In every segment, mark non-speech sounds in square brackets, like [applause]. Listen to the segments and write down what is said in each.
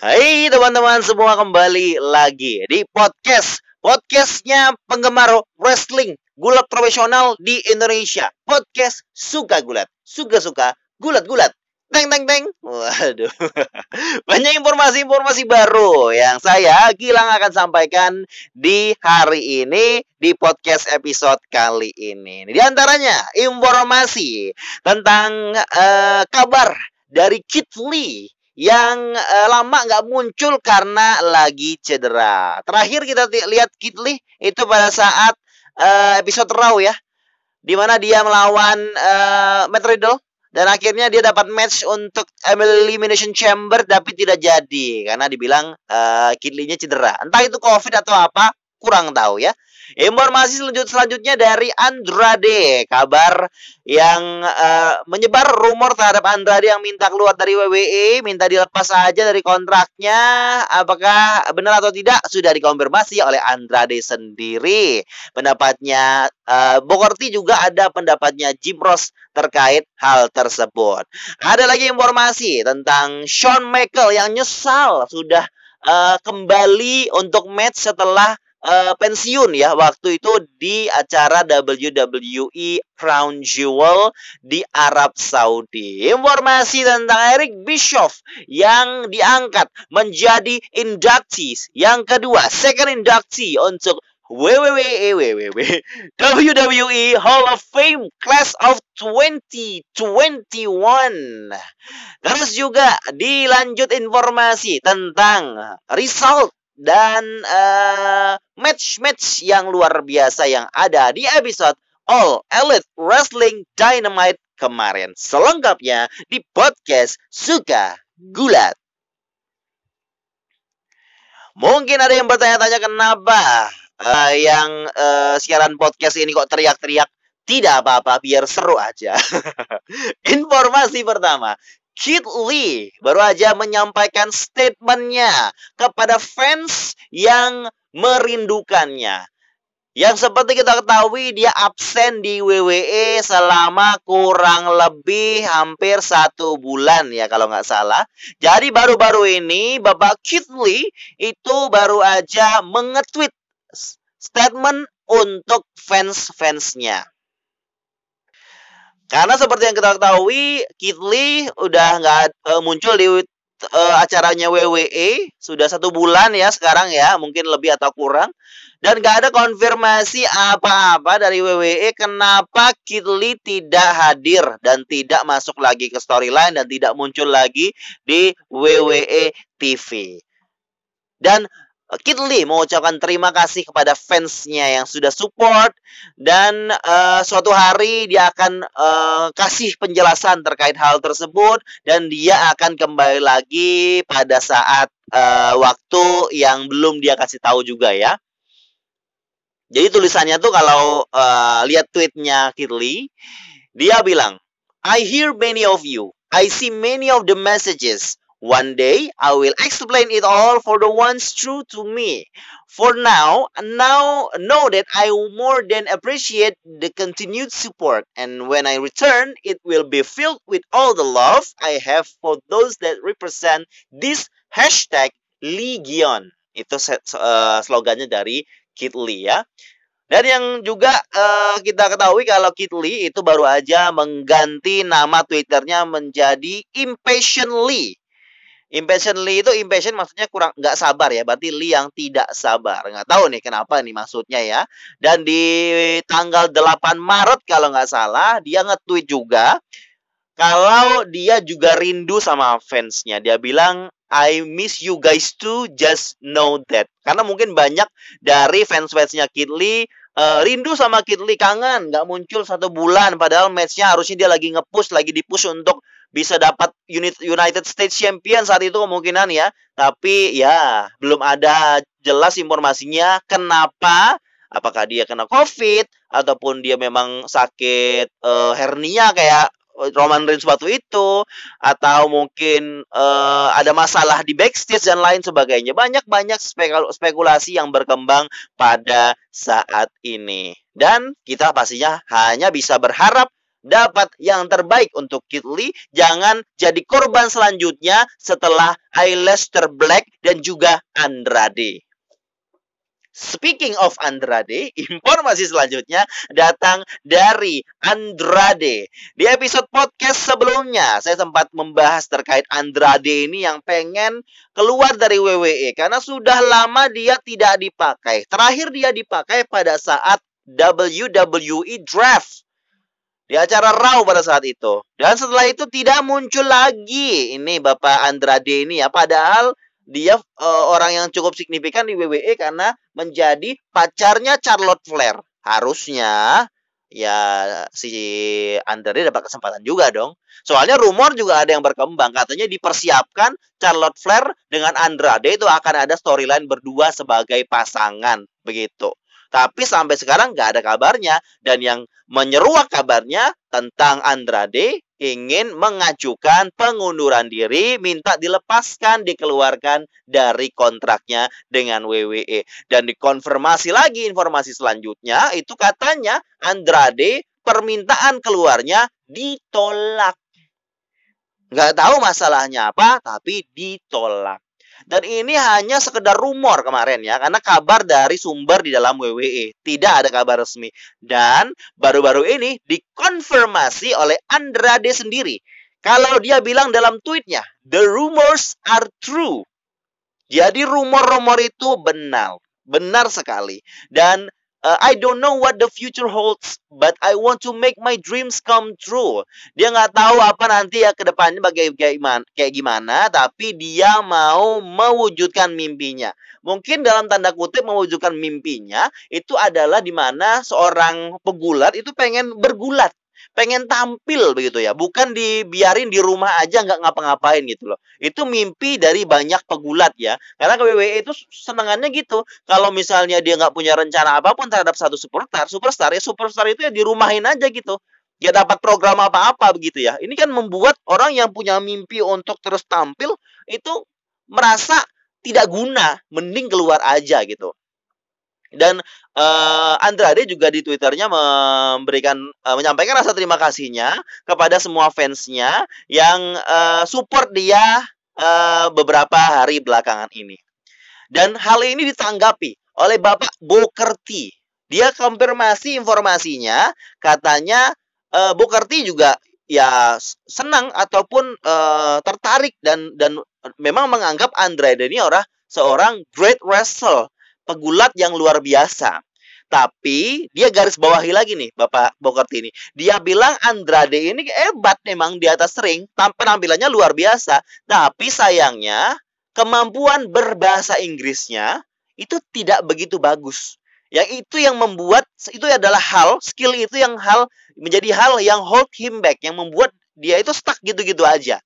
Hai teman-teman semua kembali lagi di podcast. Podcastnya penggemar wrestling gulat profesional di Indonesia. Podcast Suka Gulat Suka-suka gulat-gulat Teng teng teng Waduh. [laughs] Banyak informasi-informasi baru Yang saya Gilang akan sampaikan Di hari ini Di podcast episode kali ini. Di antaranya informasi Tentang uh, kabar Dari Kit Lee yang uh, lama nggak muncul karena lagi cedera. Terakhir kita lihat Kitli itu pada saat uh, episode Raw ya, di mana dia melawan uh, Matt Riddle dan akhirnya dia dapat match untuk Elimination Chamber tapi tidak jadi karena dibilang uh, Kitlinya cedera. Entah itu COVID atau apa, kurang tahu ya. Informasi selanjut selanjutnya dari Andrade, kabar yang uh, menyebar rumor terhadap Andrade yang minta keluar dari WWE, minta dilepas saja dari kontraknya. Apakah benar atau tidak sudah dikonfirmasi oleh Andrade sendiri. Pendapatnya uh, Bokorti juga ada pendapatnya Jim Ross terkait hal tersebut. Ada lagi informasi tentang Shawn Michael yang nyesal sudah uh, kembali untuk match setelah uh, pensiun ya waktu itu di acara WWE Crown Jewel di Arab Saudi. Informasi tentang Eric Bischoff yang diangkat menjadi inductees yang kedua, second inductee untuk WWE WWE Hall of Fame Class of 2021. Terus juga dilanjut informasi tentang result dan match-match uh, yang luar biasa yang ada di episode All Elite Wrestling Dynamite kemarin. Selengkapnya di podcast Suka Gulat. Mungkin ada yang bertanya-tanya kenapa uh, yang uh, siaran podcast ini kok teriak-teriak. Tidak apa-apa, biar seru aja. [laughs] Informasi pertama, Kid Lee baru aja menyampaikan statementnya kepada fans yang merindukannya. Yang seperti kita ketahui dia absen di WWE selama kurang lebih hampir satu bulan ya kalau nggak salah. Jadi baru-baru ini Bapak Kid Lee itu baru aja mengetweet statement untuk fans-fansnya. Karena seperti yang kita ketahui, Kitli udah nggak uh, muncul di uh, acaranya WWE sudah satu bulan ya sekarang ya, mungkin lebih atau kurang. Dan nggak ada konfirmasi apa-apa dari WWE kenapa Kitli tidak hadir dan tidak masuk lagi ke storyline dan tidak muncul lagi di WWE TV. Dan Kid Lee mengucapkan terima kasih kepada fansnya yang sudah support dan uh, suatu hari dia akan uh, kasih penjelasan terkait hal tersebut dan dia akan kembali lagi pada saat uh, waktu yang belum dia kasih tahu juga ya. Jadi tulisannya tuh kalau uh, lihat tweetnya Kid Lee, dia bilang, I hear many of you. I see many of the messages. One day I will explain it all for the ones true to me. For now, now know that I more than appreciate the continued support and when I return, it will be filled with all the love I have for those that represent this hashtag Legion. Itu uh, slogannya dari Kit Lee ya. Dan yang juga uh, kita ketahui kalau Kit Lee itu baru aja mengganti nama Twitternya menjadi Impatiently Impatiently itu impatient maksudnya kurang nggak sabar ya, berarti Li yang tidak sabar. Nggak tahu nih kenapa nih maksudnya ya. Dan di tanggal 8 Maret kalau nggak salah dia nge-tweet juga kalau dia juga rindu sama fansnya. Dia bilang I miss you guys too, just know that. Karena mungkin banyak dari fans-fansnya Kid Lee uh, rindu sama Kid Lee kangen, nggak muncul satu bulan. Padahal matchnya harusnya dia lagi nge-push, lagi di-push untuk bisa dapat unit United States Champion saat itu kemungkinan ya. Tapi ya belum ada jelas informasinya kenapa apakah dia kena COVID ataupun dia memang sakit uh, hernia kayak Roman Reigns waktu itu atau mungkin uh, ada masalah di backstage dan lain sebagainya. Banyak-banyak spekulasi yang berkembang pada saat ini. Dan kita pastinya hanya bisa berharap dapat yang terbaik untuk Kid Lee. Jangan jadi korban selanjutnya setelah Aleister Black dan juga Andrade. Speaking of Andrade, [laughs] informasi selanjutnya datang dari Andrade. Di episode podcast sebelumnya, saya sempat membahas terkait Andrade ini yang pengen keluar dari WWE karena sudah lama dia tidak dipakai. Terakhir dia dipakai pada saat WWE Draft di acara Raw pada saat itu. Dan setelah itu tidak muncul lagi ini Bapak Andrade ini ya. Padahal dia uh, orang yang cukup signifikan di WWE karena menjadi pacarnya Charlotte Flair. Harusnya ya si Andrade dapat kesempatan juga dong. Soalnya rumor juga ada yang berkembang katanya dipersiapkan Charlotte Flair dengan Andrade itu akan ada storyline berdua sebagai pasangan begitu. Tapi sampai sekarang nggak ada kabarnya. Dan yang menyeruak kabarnya tentang Andrade ingin mengajukan pengunduran diri, minta dilepaskan, dikeluarkan dari kontraknya dengan WWE. Dan dikonfirmasi lagi informasi selanjutnya, itu katanya Andrade permintaan keluarnya ditolak. Nggak tahu masalahnya apa, tapi ditolak. Dan ini hanya sekedar rumor kemarin ya, karena kabar dari sumber di dalam WWE. Tidak ada kabar resmi. Dan baru-baru ini dikonfirmasi oleh Andrade sendiri. Kalau dia bilang dalam tweetnya, the rumors are true. Jadi rumor-rumor itu benar. Benar sekali. Dan Uh, I don't know what the future holds, but I want to make my dreams come true. Dia nggak tahu apa nanti ya ke depannya bagaimana kayak gimana, tapi dia mau mewujudkan mimpinya. Mungkin dalam tanda kutip mewujudkan mimpinya itu adalah di mana seorang pegulat itu pengen bergulat pengen tampil begitu ya bukan dibiarin di rumah aja nggak ngapa-ngapain gitu loh. Itu mimpi dari banyak pegulat ya. Karena ke WWE itu senangannya gitu. Kalau misalnya dia nggak punya rencana apa pun terhadap satu superstar superstar ya superstar itu ya di rumahin aja gitu. Ya dapat program apa-apa begitu ya. Ini kan membuat orang yang punya mimpi untuk terus tampil itu merasa tidak guna mending keluar aja gitu dan uh, Andrade juga di Twitternya memberikan uh, menyampaikan rasa terima kasihnya kepada semua fansnya yang uh, support dia uh, beberapa hari belakangan ini. Dan hal ini ditanggapi oleh Bapak Bokerti. Dia konfirmasi informasinya, katanya uh, Bokerti juga ya senang ataupun uh, tertarik dan dan memang menganggap Andrade ini orang seorang great wrestler pegulat yang luar biasa. Tapi dia garis bawahi lagi nih Bapak Bokerti ini. Dia bilang Andrade ini hebat memang di atas ring. Penampilannya luar biasa. Tapi sayangnya kemampuan berbahasa Inggrisnya itu tidak begitu bagus. Yang itu yang membuat itu adalah hal skill itu yang hal menjadi hal yang hold him back yang membuat dia itu stuck gitu-gitu aja.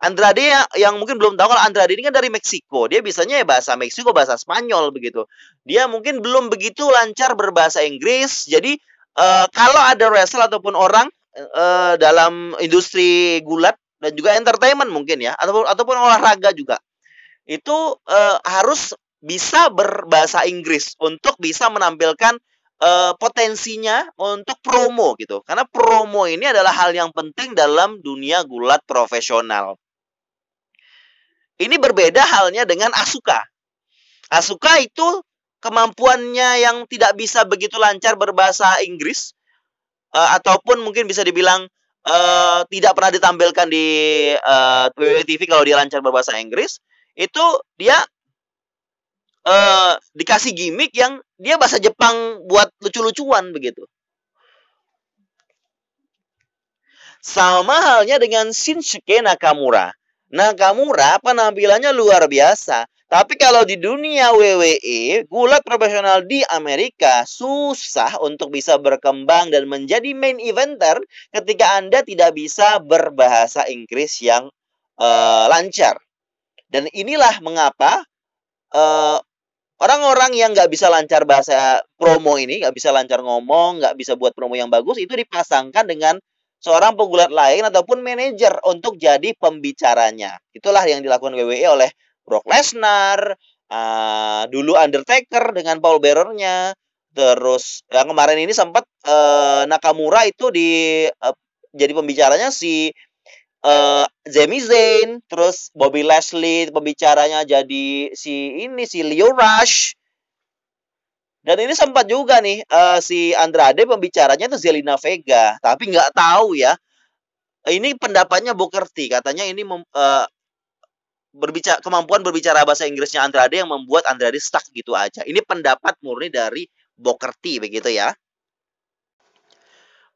Andrade yang, yang mungkin belum tahu kalau Andrade ini kan dari Meksiko. Dia bisanya ya bahasa Meksiko, bahasa Spanyol begitu. Dia mungkin belum begitu lancar berbahasa Inggris. Jadi uh, kalau ada wrestler ataupun orang uh, dalam industri gulat dan juga entertainment mungkin ya ataupun ataupun olahraga juga itu uh, harus bisa berbahasa Inggris untuk bisa menampilkan uh, potensinya untuk promo gitu. Karena promo ini adalah hal yang penting dalam dunia gulat profesional. Ini berbeda halnya dengan Asuka. Asuka itu kemampuannya yang tidak bisa begitu lancar berbahasa Inggris uh, ataupun mungkin bisa dibilang uh, tidak pernah ditampilkan di uh, WWE TV kalau dia lancar berbahasa Inggris itu dia uh, dikasih gimmick yang dia bahasa Jepang buat lucu-lucuan begitu. Sama halnya dengan Shinsuke Nakamura. Nakamura penampilannya luar biasa. Tapi kalau di dunia WWE, gulat profesional di Amerika susah untuk bisa berkembang dan menjadi main eventer ketika Anda tidak bisa berbahasa Inggris yang uh, lancar. Dan inilah mengapa eh, orang-orang yang nggak bisa lancar bahasa promo ini, nggak bisa lancar ngomong, nggak bisa buat promo yang bagus, itu dipasangkan dengan seorang pegulat lain ataupun manajer untuk jadi pembicaranya. Itulah yang dilakukan WWE oleh Brock Lesnar, uh, dulu Undertaker dengan Paul Bearer-nya, Terus yang kemarin ini sempat uh, Nakamura itu di uh, jadi pembicaranya si uh, Zayn, terus Bobby Lashley pembicaranya jadi si ini si Leo Rush. Dan ini sempat juga nih uh, si Andrade pembicaranya itu Zelina Vega, tapi nggak tahu ya. Ini pendapatnya Booker T, katanya ini mem, uh, berbicara kemampuan berbicara bahasa Inggrisnya Andrade yang membuat Andrade stuck gitu aja. Ini pendapat murni dari Booker T begitu ya.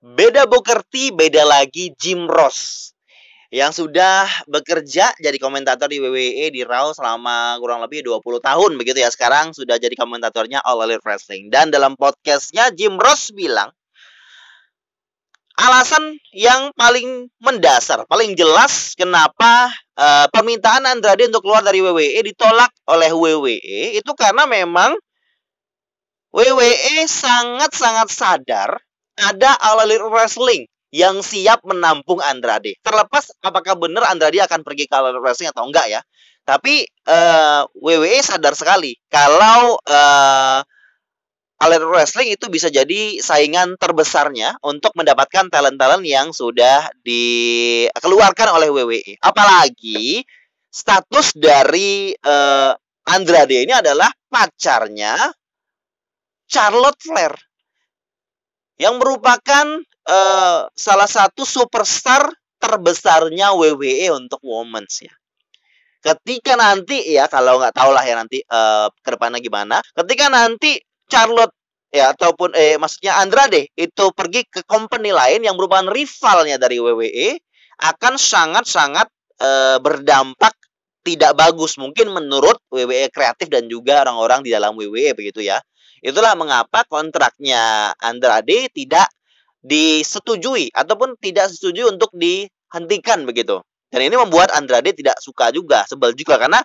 Beda Booker T, beda lagi Jim Ross yang sudah bekerja jadi komentator di WWE di Raw selama kurang lebih 20 tahun begitu ya. Sekarang sudah jadi komentatornya All Elite Wrestling. Dan dalam podcastnya Jim Ross bilang alasan yang paling mendasar, paling jelas kenapa uh, permintaan Andrade untuk keluar dari WWE ditolak oleh WWE itu karena memang WWE sangat-sangat sadar ada All Elite Wrestling yang siap menampung Andrade. Terlepas apakah benar Andrade akan pergi ke Wrestling atau enggak ya. Tapi uh, WWE sadar sekali kalau uh, Wrestling itu bisa jadi saingan terbesarnya untuk mendapatkan talent-talent yang sudah dikeluarkan oleh WWE. Apalagi status dari uh, Andrade ini adalah pacarnya Charlotte Flair yang merupakan uh, salah satu superstar terbesarnya WWE untuk women's ya. Ketika nanti ya kalau nggak tahu lah ya nanti uh, ke depannya gimana. Ketika nanti Charlotte ya ataupun eh maksudnya Andrade itu pergi ke company lain yang merupakan rivalnya dari WWE akan sangat-sangat uh, berdampak tidak bagus mungkin menurut WWE kreatif dan juga orang-orang di dalam WWE begitu ya. Itulah mengapa kontraknya Andrade tidak disetujui ataupun tidak setuju untuk dihentikan begitu. Dan ini membuat Andrade tidak suka juga, sebel juga karena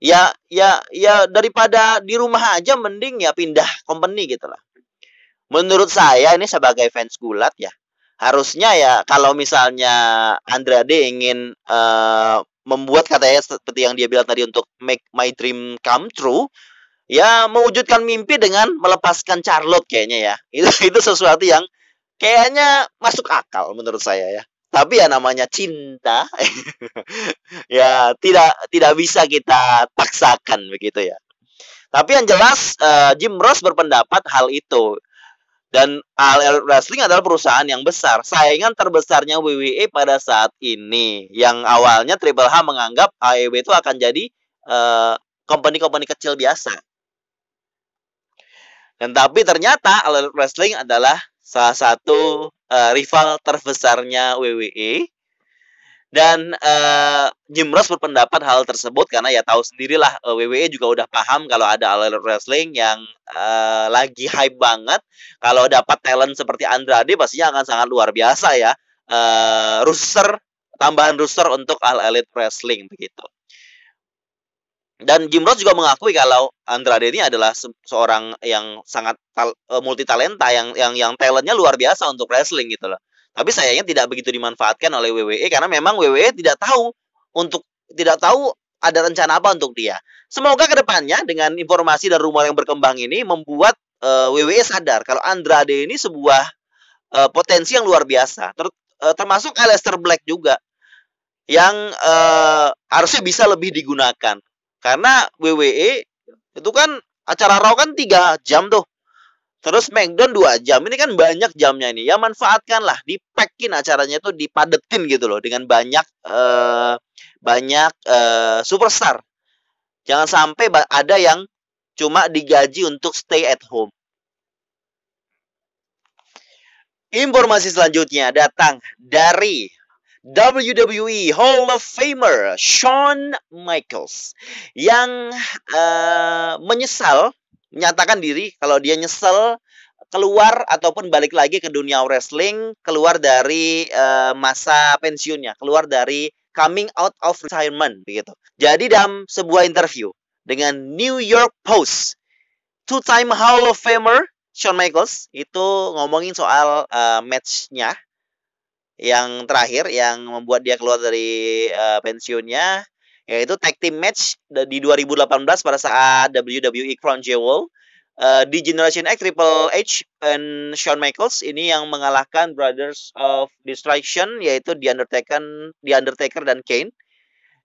ya ya ya daripada di rumah aja mending ya pindah company gitu lah. Menurut saya ini sebagai fans gulat ya, harusnya ya kalau misalnya Andrade ingin uh, membuat katanya seperti yang dia bilang tadi untuk make my dream come true, ya mewujudkan mimpi dengan melepaskan Charlotte kayaknya ya. [laughs] Itu itu sesuatu yang kayaknya masuk akal menurut saya ya. Tapi ya namanya cinta [laughs] ya tidak tidak bisa kita paksakan begitu ya. Tapi yang jelas uh, Jim Ross berpendapat hal itu. Dan All Wrestling adalah perusahaan yang besar. Saingan terbesarnya WWE pada saat ini. Yang awalnya Triple H menganggap AEW itu akan jadi uh, company-company kecil biasa. Dan tapi ternyata Elite Wrestling adalah salah satu uh, rival terbesarnya WWE. Dan uh, Jim Ross berpendapat hal tersebut karena ya tahu sendirilah uh, WWE juga udah paham kalau ada All Elite Wrestling yang uh, lagi hype banget. Kalau dapat talent seperti Andrade pastinya akan sangat luar biasa ya. Uh, rooster tambahan rooster untuk All Elite Wrestling begitu. Dan Jim Ross juga mengakui kalau Andrade ini adalah se seorang yang sangat tal uh, multi talenta yang yang yang talentnya luar biasa untuk wrestling gitu loh. Tapi sayangnya tidak begitu dimanfaatkan oleh WWE karena memang WWE tidak tahu untuk tidak tahu ada rencana apa untuk dia. Semoga ke depannya dengan informasi dan rumor yang berkembang ini membuat uh, WWE sadar kalau Andrade ini sebuah uh, potensi yang luar biasa. Ter uh, termasuk Aleister Black juga yang uh, harusnya bisa lebih digunakan karena WWE itu kan acara Raw kan tiga jam tuh. Terus SmackDown dua jam. Ini kan banyak jamnya ini. Ya manfaatkanlah, dipekin acaranya tuh dipadetin gitu loh dengan banyak uh, banyak uh, superstar. Jangan sampai ada yang cuma digaji untuk stay at home. Informasi selanjutnya datang dari WWE Hall of Famer Shawn Michaels yang uh, menyesal menyatakan diri kalau dia nyesel keluar ataupun balik lagi ke dunia wrestling keluar dari uh, masa pensiunnya keluar dari coming out of retirement begitu. Jadi dalam sebuah interview dengan New York Post two time Hall of Famer Shawn Michaels itu ngomongin soal uh, matchnya yang terakhir yang membuat dia keluar dari uh, pensiunnya yaitu tag team match di 2018 pada saat WWE Crown Jewel uh, di Generation X Triple H and Shawn Michaels ini yang mengalahkan Brothers of Destruction yaitu The Undertaker, The Undertaker dan Kane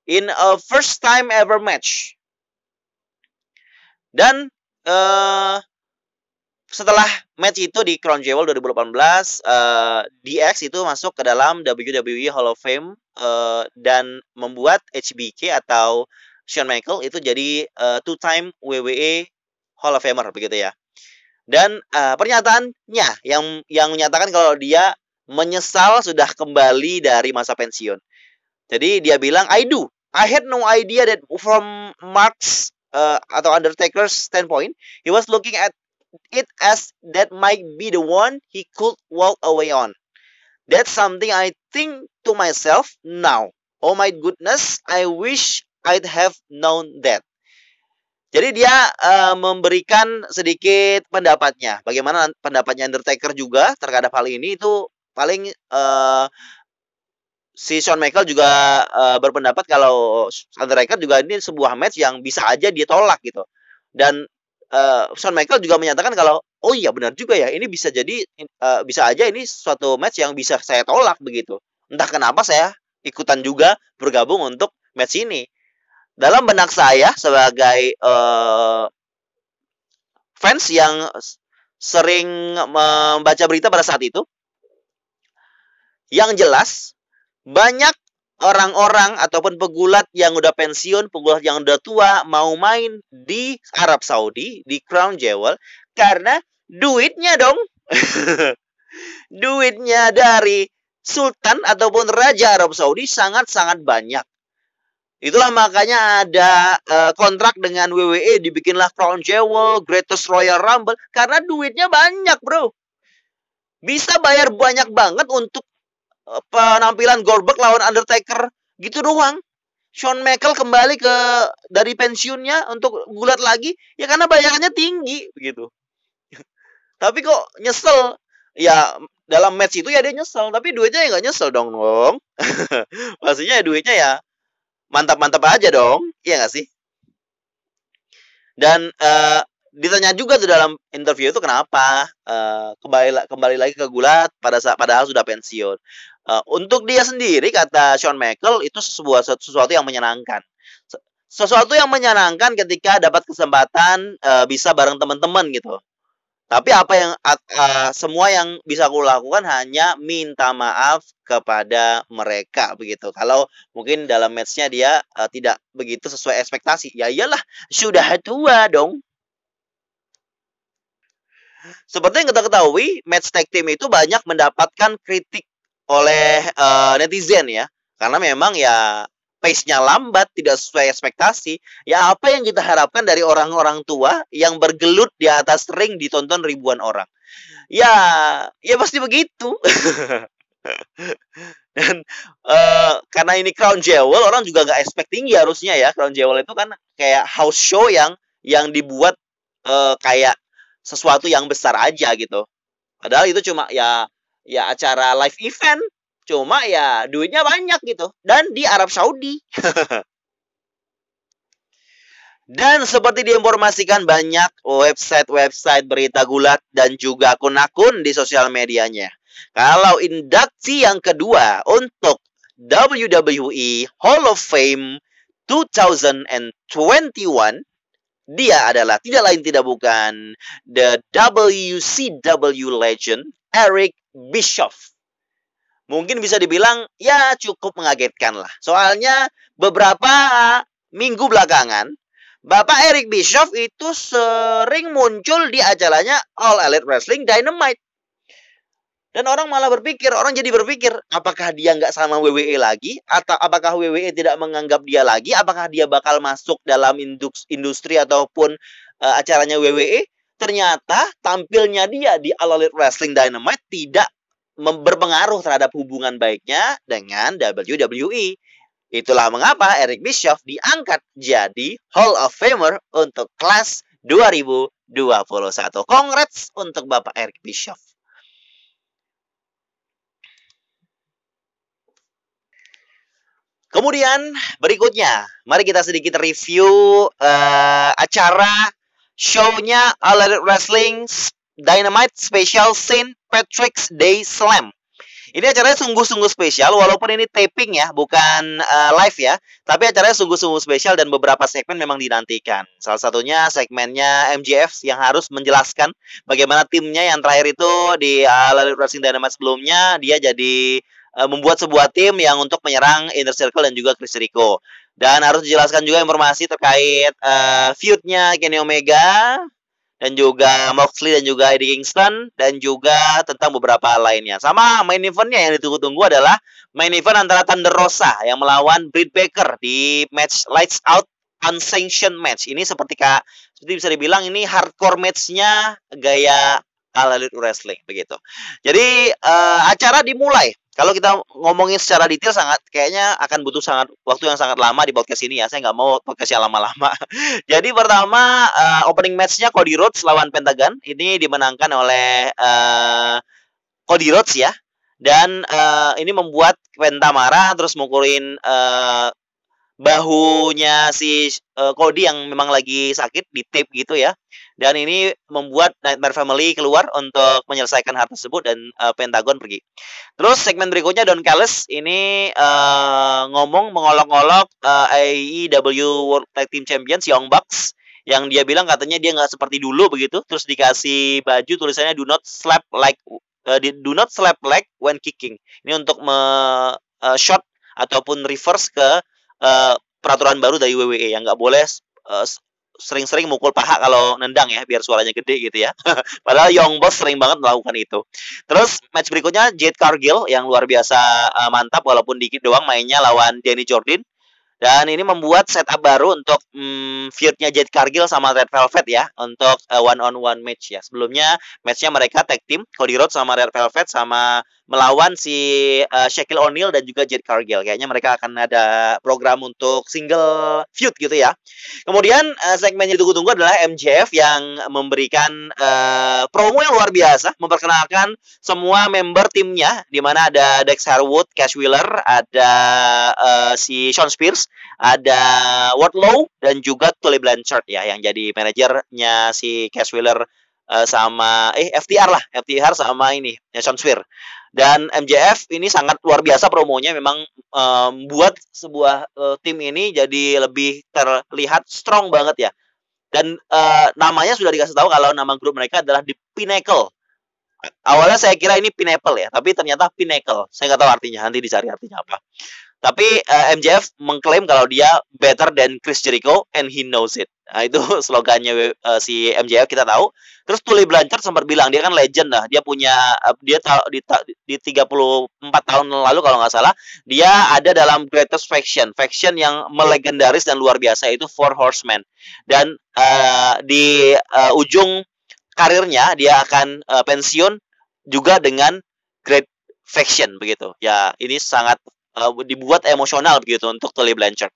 in a first time ever match. Dan uh, setelah match itu di Crown Jewel 2018, uh, DX itu masuk ke dalam WWE Hall of Fame uh, dan membuat HBK atau Shawn Michaels itu jadi uh, two-time WWE Hall of Famer begitu ya. Dan uh, pernyataannya yang yang menyatakan kalau dia menyesal sudah kembali dari masa pensiun. Jadi dia bilang I do. I had no idea that from Mark's uh, atau Undertaker's standpoint, he was looking at it as that might be the one he could walk away on. That's something I think to myself now. Oh my goodness, I wish I'd have known that. Jadi dia uh, memberikan sedikit pendapatnya. Bagaimana pendapatnya Undertaker juga terhadap hal ini itu paling uh, si Shawn Michael juga uh, berpendapat kalau Undertaker juga ini sebuah match yang bisa aja dia tolak gitu. Dan uh, Shawn Michael juga menyatakan kalau oh iya benar juga ya ini bisa jadi uh, bisa aja ini suatu match yang bisa saya tolak begitu. Entah kenapa saya ikutan juga bergabung untuk match ini. Dalam benak saya sebagai uh, fans yang sering membaca berita pada saat itu yang jelas banyak orang-orang ataupun pegulat yang udah pensiun, pegulat yang udah tua mau main di Arab Saudi, di Crown Jewel karena duitnya dong. [laughs] duitnya dari sultan ataupun raja Arab Saudi sangat-sangat banyak. Itulah makanya ada uh, kontrak dengan WWE dibikinlah Crown Jewel, Greatest Royal Rumble karena duitnya banyak, Bro. Bisa bayar banyak banget untuk penampilan Goldberg lawan Undertaker gitu doang. Shawn Michael kembali ke dari pensiunnya untuk gulat lagi ya karena bayarannya tinggi begitu. [laughs] tapi kok nyesel ya dalam match itu ya dia nyesel tapi duitnya ya nggak nyesel dong dong. Pastinya [laughs] ya duitnya ya mantap-mantap aja dong, iya nggak sih? Dan uh, ditanya juga tuh dalam interview itu kenapa uh, kembali kembali lagi ke gulat pada saat padahal sudah pensiun. Uh, untuk dia sendiri kata Shawn Michael itu sebuah sesuatu yang menyenangkan. Sesuatu yang menyenangkan ketika dapat kesempatan uh, bisa bareng teman-teman gitu. Tapi apa yang semua yang bisa aku lakukan hanya minta maaf kepada mereka begitu. Kalau mungkin dalam matchnya dia uh, tidak begitu sesuai ekspektasi, ya iyalah sudah tua dong. Seperti yang kita ketahui, match tag team itu banyak mendapatkan kritik oleh uh, netizen ya. Karena memang ya pace-nya lambat, tidak sesuai ekspektasi. Ya apa yang kita harapkan dari orang-orang tua yang bergelut di atas ring ditonton ribuan orang? Ya, ya pasti begitu. [laughs] Dan uh, karena ini Crown Jewel, orang juga nggak expect tinggi harusnya ya. Crown Jewel itu kan kayak house show yang yang dibuat uh, kayak sesuatu yang besar aja gitu. Padahal itu cuma ya ya acara live event cuma ya duitnya banyak gitu. Dan di Arab Saudi. [laughs] Dan seperti diinformasikan banyak website-website berita gulat dan juga akun-akun di sosial medianya. Kalau induksi yang kedua untuk WWE Hall of Fame 2021 dia adalah tidak lain tidak bukan the WCW legend Eric Bischoff. Mungkin bisa dibilang ya cukup mengagetkan lah. Soalnya beberapa minggu belakangan Bapak Eric Bischoff itu sering muncul di acaranya All Elite Wrestling Dynamite. Dan orang malah berpikir, orang jadi berpikir, apakah dia nggak sama WWE lagi? Atau apakah WWE tidak menganggap dia lagi? Apakah dia bakal masuk dalam industri ataupun uh, acaranya WWE? Ternyata tampilnya dia di All Elite Wrestling Dynamite tidak berpengaruh terhadap hubungan baiknya dengan WWE. Itulah mengapa Eric Bischoff diangkat jadi Hall of Famer untuk kelas 2021. Congrats untuk Bapak Eric Bischoff. Kemudian berikutnya, mari kita sedikit review uh, acara show-nya All Elite Wrestling Dynamite Special Saint Patrick's Day Slam. Ini acaranya sungguh-sungguh spesial walaupun ini taping ya, bukan uh, live ya. Tapi acaranya sungguh-sungguh spesial dan beberapa segmen memang dinantikan. Salah satunya segmennya MJF yang harus menjelaskan bagaimana timnya yang terakhir itu di uh, Elite Wrestling Dynamite sebelumnya dia jadi uh, membuat sebuah tim yang untuk menyerang Inner Circle dan juga Chris Jericho. Dan harus dijelaskan juga informasi terkait uh, feud-nya Kenny Omega dan juga Moxley dan juga Eddie Kingston dan juga tentang beberapa lainnya. Sama main eventnya yang ditunggu-tunggu adalah main event antara Thunder Rosa yang melawan Britt Baker di match Lights Out Unsanctioned Match. Ini seperti kak, seperti bisa dibilang ini hardcore matchnya gaya All Elite Wrestling begitu. Jadi uh, acara dimulai kalau kita ngomongin secara detail sangat kayaknya akan butuh sangat waktu yang sangat lama di podcast ini ya. Saya nggak mau podcast yang lama-lama. [laughs] Jadi pertama uh, opening matchnya Cody Rhodes lawan Pentagon ini dimenangkan oleh uh, Cody Rhodes ya. Dan uh, ini membuat Penta marah terus mukulin uh, bahunya si uh, Cody yang memang lagi sakit di tape gitu ya. Dan ini membuat Nightmare Family keluar untuk menyelesaikan hal tersebut dan uh, Pentagon pergi. Terus segmen berikutnya Don Callis ini uh, ngomong mengolok-olok uh, AEW World Tag Team Champions Young Bucks yang dia bilang katanya dia nggak seperti dulu begitu. Terus dikasih baju tulisannya do not slap like uh, do not slap like when kicking. Ini untuk me uh, shot ataupun reverse ke uh, peraturan baru dari WWE yang nggak boleh uh, sering-sering mukul paha kalau nendang ya biar suaranya gede gitu ya. [laughs] Padahal Young Boss sering banget melakukan itu. Terus match berikutnya Jade Cargill yang luar biasa uh, mantap walaupun dikit doang mainnya lawan Danny Jordan. Dan ini membuat setup baru untuk hmm, feudnya Jade Cargill sama Red Velvet ya untuk uh, one on one match ya. Sebelumnya matchnya mereka tag team Cody Rhodes sama Red Velvet sama melawan si uh, Shaquille O'Neal dan juga Jade Cargill. Kayaknya mereka akan ada program untuk single feud gitu ya. Kemudian uh, segmen yang ditunggu-tunggu adalah MJF yang memberikan uh, promo yang luar biasa, memperkenalkan semua member timnya di mana ada Dex Harwood, Cash Wheeler, ada uh, si Sean Spears, ada Wardlow dan juga Tully Blanchard ya yang jadi manajernya si Cash Wheeler uh, sama eh FTR lah, FTR sama ini Sean Spears. Dan MJF ini sangat luar biasa promonya memang um, buat sebuah uh, tim ini jadi lebih terlihat strong banget ya. Dan uh, namanya sudah dikasih tahu kalau nama grup mereka adalah The Pinnacle. Awalnya saya kira ini Pinnacle ya, tapi ternyata Pinnacle. Saya nggak tahu artinya, nanti dicari artinya apa. Tapi uh, eh, MJF mengklaim kalau dia better than Chris Jericho and he knows it. Nah, itu [laughs] slogannya uh, si MJF kita tahu. Terus Tully Blanchard sempat bilang dia kan legend lah. Dia punya uh, dia ta di, ta di 34 tahun lalu kalau nggak salah dia ada dalam greatest faction, faction yang melegendaris dan luar biasa itu Four Horsemen. Dan uh, di uh, ujung karirnya dia akan uh, pensiun juga dengan Great Faction begitu. Ya, ini sangat uh, dibuat emosional begitu untuk Tully Blanchard.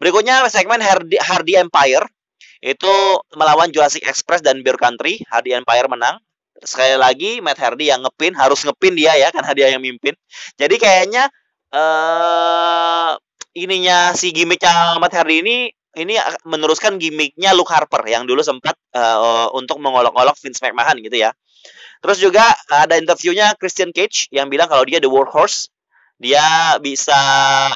Berikutnya segmen Hardy, Hardy Empire itu melawan Jurassic Express dan Beer Country. Hardy Empire menang. Sekali lagi Matt Hardy yang ngepin harus ngepin dia ya kan dia yang mimpin. Jadi kayaknya uh, ininya si gimmicknya Matt Hardy ini ini meneruskan gimmicknya Luke Harper yang dulu sempat uh, untuk mengolok-olok Vince McMahon gitu ya. Terus juga ada interviewnya Christian Cage yang bilang kalau dia the workhorse dia bisa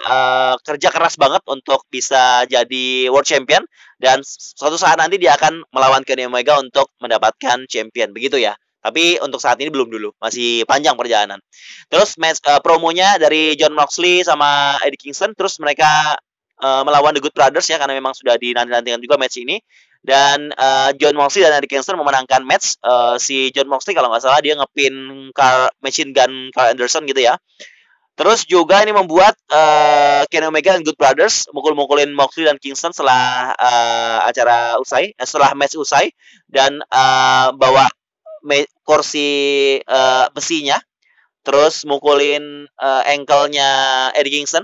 uh, kerja keras banget untuk bisa jadi world champion dan suatu saat nanti dia akan melawan Kenny Omega untuk mendapatkan champion begitu ya. Tapi untuk saat ini belum dulu, masih panjang perjalanan. Terus match uh, promonya dari John Moxley sama Eddie Kingston, terus mereka uh, melawan The Good Brothers ya karena memang sudah dinanti-nantikan juga match ini. Dan uh, John Moxley dan Eddie Kingston memenangkan match. Uh, si John Moxley kalau nggak salah dia ngepin Carl, Machine Gun Carl Anderson gitu ya. Terus juga ini membuat uh, Kenny Omega dan Good Brothers mukul-mukulin Moxley dan Kingston setelah uh, acara usai, eh, setelah match usai dan uh, bawa kursi uh, besinya, terus mukulin uh, ankle-nya Eddie Kingston.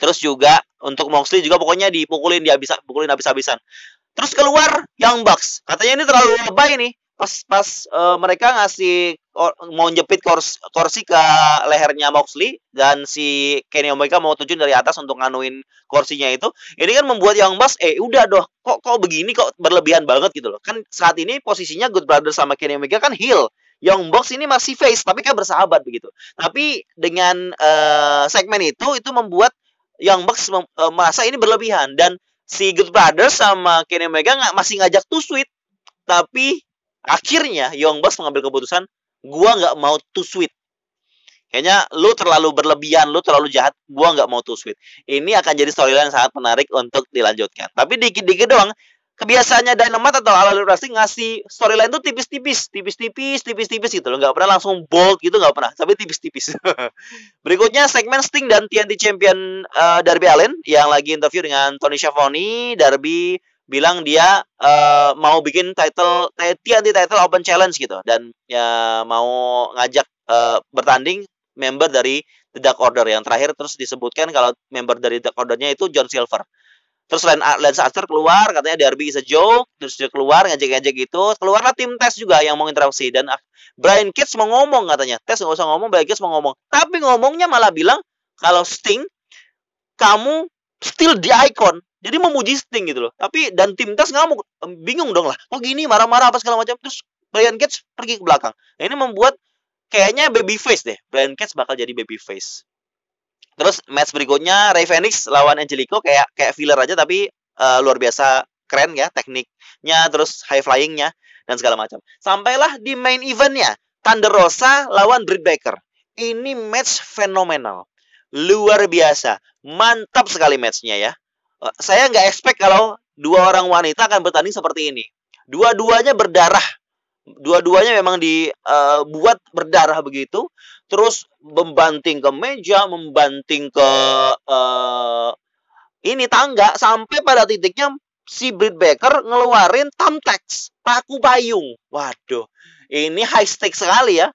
Terus juga untuk Moxley juga pokoknya dipukulin dia bisa pukulin habis-habisan. Terus keluar Young Bucks. Katanya ini terlalu lebay nih pas pas uh, mereka ngasih or, mau jepit kors, kursi ke lehernya Moxley dan si Kenny Omega mau terjun dari atas untuk nganuin kursinya itu ini kan membuat Young Bucks eh udah doh kok kok begini kok berlebihan banget gitu loh. Kan saat ini posisinya Good Brothers sama Kenny Omega kan heel. Young Bucks ini masih face tapi kan bersahabat begitu. Tapi dengan uh, segmen itu itu membuat Young Bucks uh, merasa ini berlebihan. Dan si Good Brothers sama Kenny Omega nggak masih ngajak tuh sweet tapi akhirnya Young Bucks mengambil keputusan gua nggak mau too sweet kayaknya lu terlalu berlebihan lu terlalu jahat gua nggak mau too sweet ini akan jadi storyline yang sangat menarik untuk dilanjutkan tapi dikit-dikit doang kebiasaannya Dynamite atau Elite Wrestling ngasih storyline tuh tipis-tipis, tipis-tipis, tipis-tipis gitu loh. Nggak pernah langsung bold gitu, nggak pernah. Tapi tipis-tipis. [laughs] Berikutnya segmen Sting dan TNT Champion uh, Darby Allin yang lagi interview dengan Tony Schiavone. Darby bilang dia uh, mau bikin title TNT title Open Challenge gitu dan ya mau ngajak uh, bertanding member dari The Dark Order yang terakhir terus disebutkan kalau member dari The Dark Ordernya itu John Silver. Terus Lance Archer keluar, katanya Darby is a joke. Terus dia keluar, ngajak-ngajak gitu. Keluarlah tim tes juga yang mau interaksi. Dan Brian Kids mau ngomong katanya. Tes nggak usah ngomong, Brian Kids mau ngomong. Tapi ngomongnya malah bilang, kalau Sting, kamu still the icon. Jadi memuji Sting gitu loh. Tapi dan tim tes ngamuk, bingung dong lah. Oh gini, marah-marah apa segala macam. Terus Brian Kids pergi ke belakang. Nah, ini membuat kayaknya baby face deh. Brian Kids bakal jadi baby face. Terus match berikutnya Ray Phoenix lawan Angelico kayak kayak filler aja tapi uh, luar biasa keren ya tekniknya terus high flyingnya dan segala macam. Sampailah di main eventnya Thunder Rosa lawan Britt Baker. Ini match fenomenal. Luar biasa. Mantap sekali matchnya ya. Uh, saya nggak expect kalau dua orang wanita akan bertanding seperti ini. Dua-duanya berdarah. Dua-duanya memang dibuat uh, berdarah begitu. Terus membanting ke meja membanting ke uh, ini tangga sampai pada titiknya si Britt Baker ngeluarin thumbtacks paku payung. Waduh ini high stakes sekali ya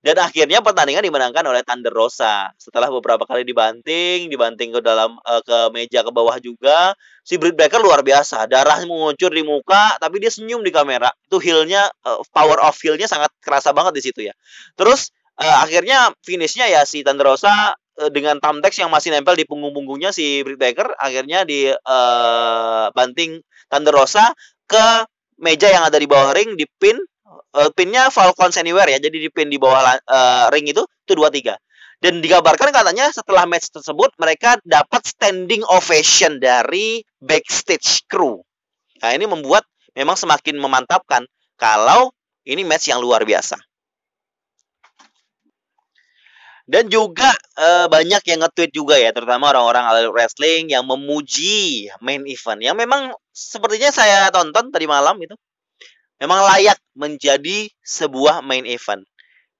dan akhirnya pertandingan dimenangkan oleh Thunder Rosa. Setelah beberapa kali dibanting, dibanting ke dalam uh, ke meja ke bawah juga, si Britt Baker luar biasa. Darah mengucur di muka, tapi dia senyum di kamera. Itu healnya uh, power of healnya sangat kerasa banget di situ ya. Terus uh, akhirnya finishnya ya si Thunder Rosa dengan thumbtacks yang masih nempel di punggung-punggungnya si Britt Baker akhirnya di uh, banting Thunder Rosa ke meja yang ada di bawah ring dipin uh, pinnya Falcons Anywhere ya. Jadi di pin di bawah uh, ring itu itu dua tiga. Dan dikabarkan katanya setelah match tersebut mereka dapat standing ovation dari backstage crew. Nah, ini membuat memang semakin memantapkan kalau ini match yang luar biasa. Dan juga uh, banyak yang nge-tweet juga ya, terutama orang-orang All Wrestling yang memuji main event yang memang sepertinya saya tonton tadi malam itu memang layak menjadi sebuah main event.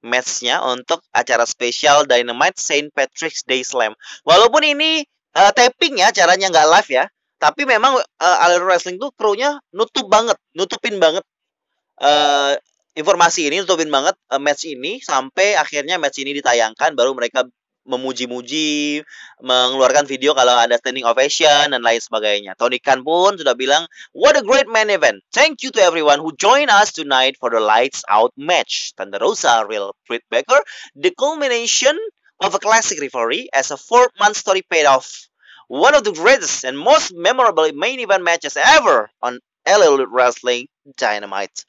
Matchnya untuk acara spesial Dynamite Saint Patrick's Day Slam. Walaupun ini uh, taping ya, caranya nggak live ya, tapi memang uh, All Wrestling tuh krunya nutup banget, nutupin banget. Uh, informasi ini, nutupin banget uh, match ini sampai akhirnya match ini ditayangkan, baru mereka memuji-muji, mengeluarkan video kalau ada standing ovation dan lain sebagainya. Tony Khan pun sudah bilang, what a great main event. Thank you to everyone who join us tonight for the lights out match. Thunder Rosa, Real Britt Baker, the culmination of a classic rivalry as a four-month story paid off. One of the greatest and most memorable main event matches ever on LL Wrestling Dynamite.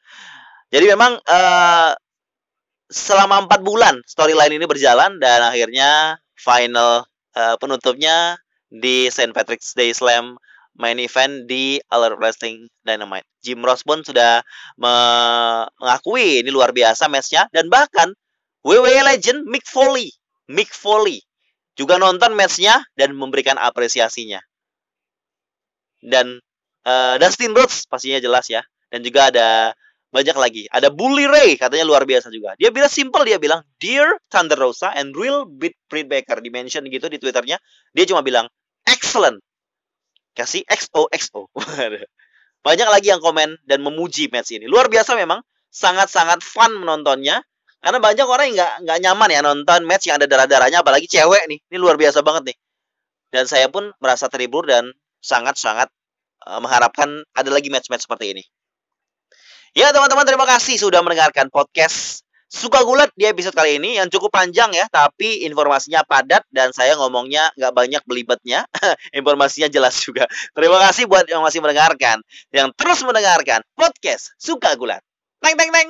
Jadi memang uh, selama empat bulan storyline ini berjalan dan akhirnya final uh, penutupnya di St. Patrick's Day Slam main event di All Wrestling Dynamite. Jim Ross pun sudah me mengakui ini luar biasa matchnya dan bahkan WWE Legend Mick Foley, Mick Foley juga nonton matchnya dan memberikan apresiasinya. Dan uh, Dustin Rhodes pastinya jelas ya. Dan juga ada banyak lagi. Ada Bully Ray, katanya luar biasa juga. Dia bilang simple, dia bilang, Dear Thunder Rosa and Real Beat Britt Baker. Dimention gitu di Twitternya. Dia cuma bilang, excellent. Kasih XOXO. [laughs] banyak lagi yang komen dan memuji match ini. Luar biasa memang. Sangat-sangat fun menontonnya. Karena banyak orang yang nggak nggak nyaman ya nonton match yang ada darah-darahnya, apalagi cewek nih. Ini luar biasa banget nih. Dan saya pun merasa terhibur dan sangat-sangat uh, mengharapkan ada lagi match-match seperti ini. Ya teman-teman terima kasih sudah mendengarkan podcast Suka Gulat di episode kali ini yang cukup panjang ya, tapi informasinya padat dan saya ngomongnya nggak banyak belibetnya. [laughs] informasinya jelas juga. Terima kasih buat yang masih mendengarkan, yang terus mendengarkan podcast Suka Gulat. Teng teng teng.